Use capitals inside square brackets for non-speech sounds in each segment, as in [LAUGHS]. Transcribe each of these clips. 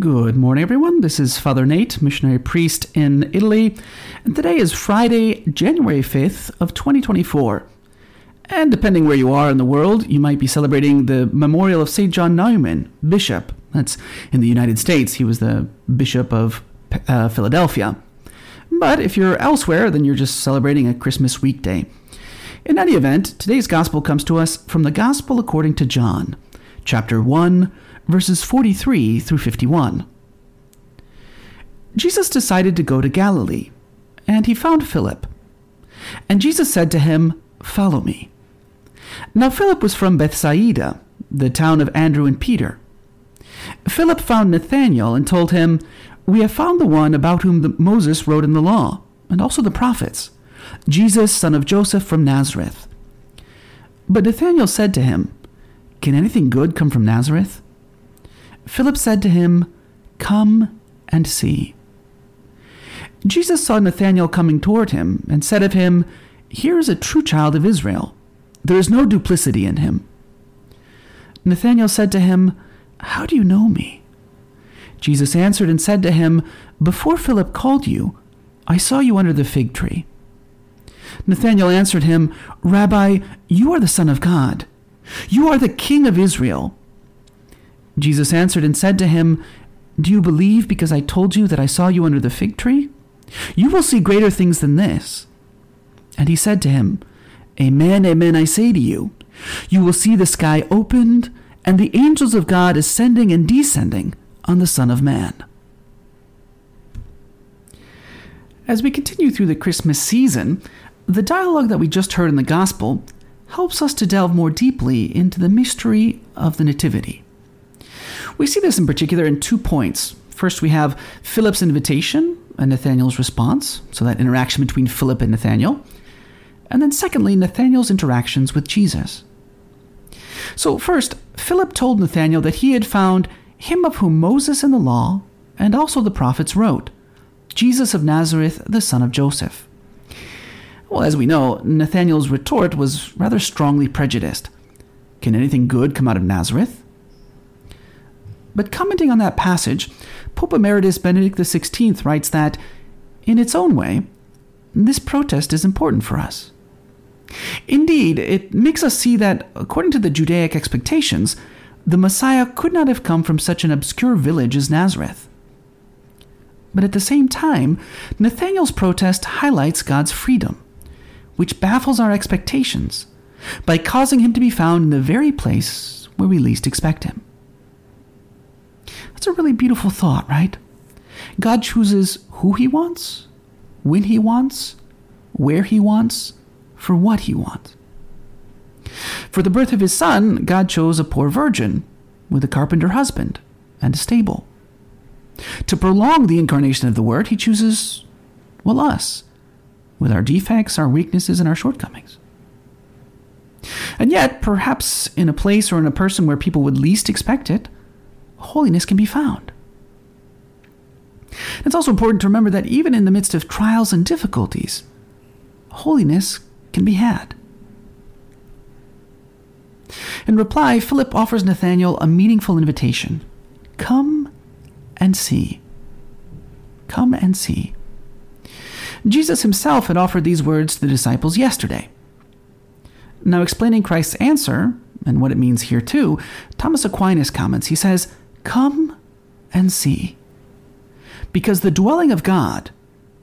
Good morning, everyone. This is Father Nate, missionary priest in Italy, and today is Friday, January 5th of 2024. And depending where you are in the world, you might be celebrating the memorial of St. John Neumann, bishop. That's in the United States. He was the bishop of uh, Philadelphia. But if you're elsewhere, then you're just celebrating a Christmas weekday. In any event, today's gospel comes to us from the Gospel according to John, chapter 1 verses 43 through 51. Jesus decided to go to Galilee, and he found Philip. And Jesus said to him, Follow me. Now Philip was from Bethsaida, the town of Andrew and Peter. Philip found Nathanael and told him, We have found the one about whom Moses wrote in the law, and also the prophets, Jesus, son of Joseph from Nazareth. But Nathanael said to him, Can anything good come from Nazareth? Philip said to him, Come and see. Jesus saw Nathanael coming toward him and said of him, Here is a true child of Israel. There is no duplicity in him. Nathanael said to him, How do you know me? Jesus answered and said to him, Before Philip called you, I saw you under the fig tree. Nathanael answered him, Rabbi, you are the Son of God. You are the King of Israel. Jesus answered and said to him, Do you believe because I told you that I saw you under the fig tree? You will see greater things than this. And he said to him, Amen, amen, I say to you, you will see the sky opened and the angels of God ascending and descending on the Son of Man. As we continue through the Christmas season, the dialogue that we just heard in the Gospel helps us to delve more deeply into the mystery of the Nativity. We see this in particular in two points. First, we have Philip's invitation and Nathanael's response, so that interaction between Philip and Nathanael. And then, secondly, Nathanael's interactions with Jesus. So, first, Philip told Nathanael that he had found him of whom Moses in the law and also the prophets wrote Jesus of Nazareth, the son of Joseph. Well, as we know, Nathanael's retort was rather strongly prejudiced. Can anything good come out of Nazareth? But commenting on that passage, Pope Emeritus Benedict XVI writes that, in its own way, this protest is important for us. Indeed, it makes us see that, according to the Judaic expectations, the Messiah could not have come from such an obscure village as Nazareth. But at the same time, Nathanael's protest highlights God's freedom, which baffles our expectations by causing him to be found in the very place where we least expect him. That's a really beautiful thought, right? God chooses who He wants, when He wants, where He wants, for what He wants. For the birth of His Son, God chose a poor virgin with a carpenter husband and a stable. To prolong the incarnation of the Word, He chooses, well, us, with our defects, our weaknesses, and our shortcomings. And yet, perhaps in a place or in a person where people would least expect it, holiness can be found. It's also important to remember that even in the midst of trials and difficulties, holiness can be had. In reply, Philip offers Nathanael a meaningful invitation Come and see. Come and see. Jesus himself had offered these words to the disciples yesterday. Now, explaining Christ's answer, and what it means here too, Thomas Aquinas comments. He says, Come and see. Because the dwelling of God,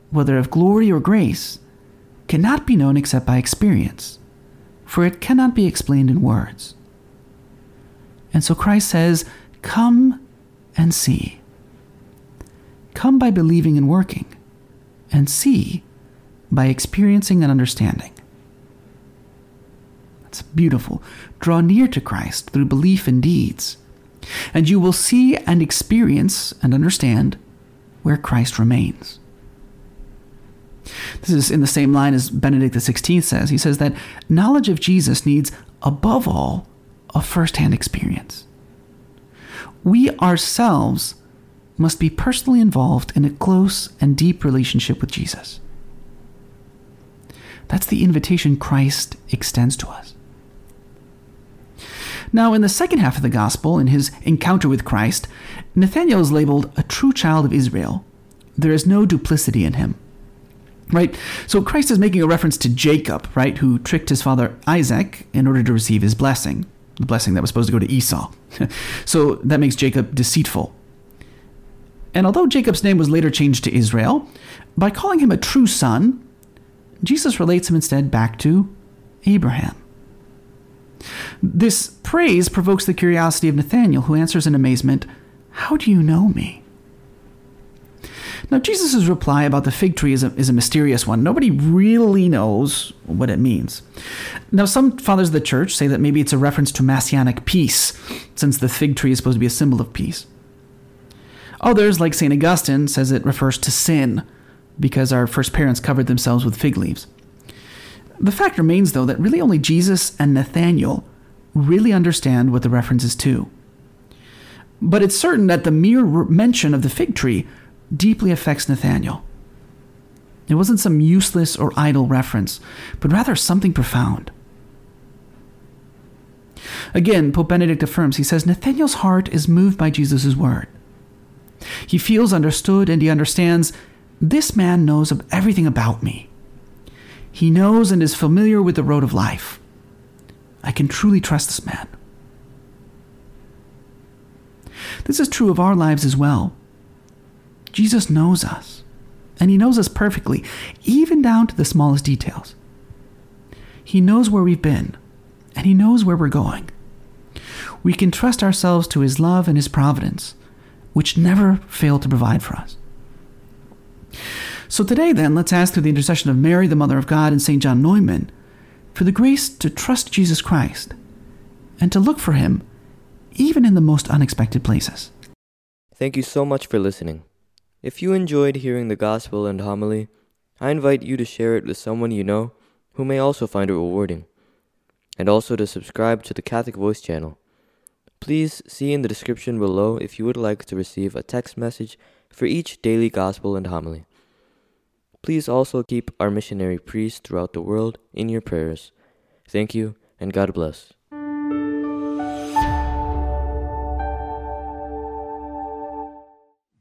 whether of glory or grace, cannot be known except by experience, for it cannot be explained in words. And so Christ says, Come and see. Come by believing and working, and see by experiencing and understanding. That's beautiful. Draw near to Christ through belief and deeds and you will see and experience and understand where Christ remains. This is in the same line as Benedict XVI says. He says that knowledge of Jesus needs, above all, a first hand experience. We ourselves must be personally involved in a close and deep relationship with Jesus. That's the invitation Christ extends to us. Now, in the second half of the gospel, in his encounter with Christ, Nathanael is labeled a true child of Israel. There is no duplicity in him. Right? So Christ is making a reference to Jacob, right, who tricked his father Isaac in order to receive his blessing, the blessing that was supposed to go to Esau. [LAUGHS] so that makes Jacob deceitful. And although Jacob's name was later changed to Israel, by calling him a true son, Jesus relates him instead back to Abraham. This praise provokes the curiosity of Nathanael, who answers in amazement, How do you know me? Now, Jesus' reply about the fig tree is a, is a mysterious one. Nobody really knows what it means. Now, some fathers of the church say that maybe it's a reference to messianic peace, since the fig tree is supposed to be a symbol of peace. Others, like St. Augustine, says it refers to sin, because our first parents covered themselves with fig leaves. The fact remains, though, that really only Jesus and Nathanael really understand what the reference is to. But it's certain that the mere mention of the fig tree deeply affects Nathanael. It wasn't some useless or idle reference, but rather something profound. Again, Pope Benedict affirms, he says, Nathanael's heart is moved by Jesus' word. He feels understood and he understands this man knows everything about me. He knows and is familiar with the road of life. I can truly trust this man. This is true of our lives as well. Jesus knows us, and He knows us perfectly, even down to the smallest details. He knows where we've been, and He knows where we're going. We can trust ourselves to His love and His providence, which never fail to provide for us. So today, then, let's ask through the intercession of Mary, the Mother of God, and St. John Neumann, for the grace to trust Jesus Christ and to look for Him even in the most unexpected places. Thank you so much for listening. If you enjoyed hearing the gospel and homily, I invite you to share it with someone you know who may also find it rewarding, and also to subscribe to the Catholic Voice channel. Please see in the description below if you would like to receive a text message for each daily gospel and homily. Please also keep our missionary priests throughout the world in your prayers. Thank you, and God bless.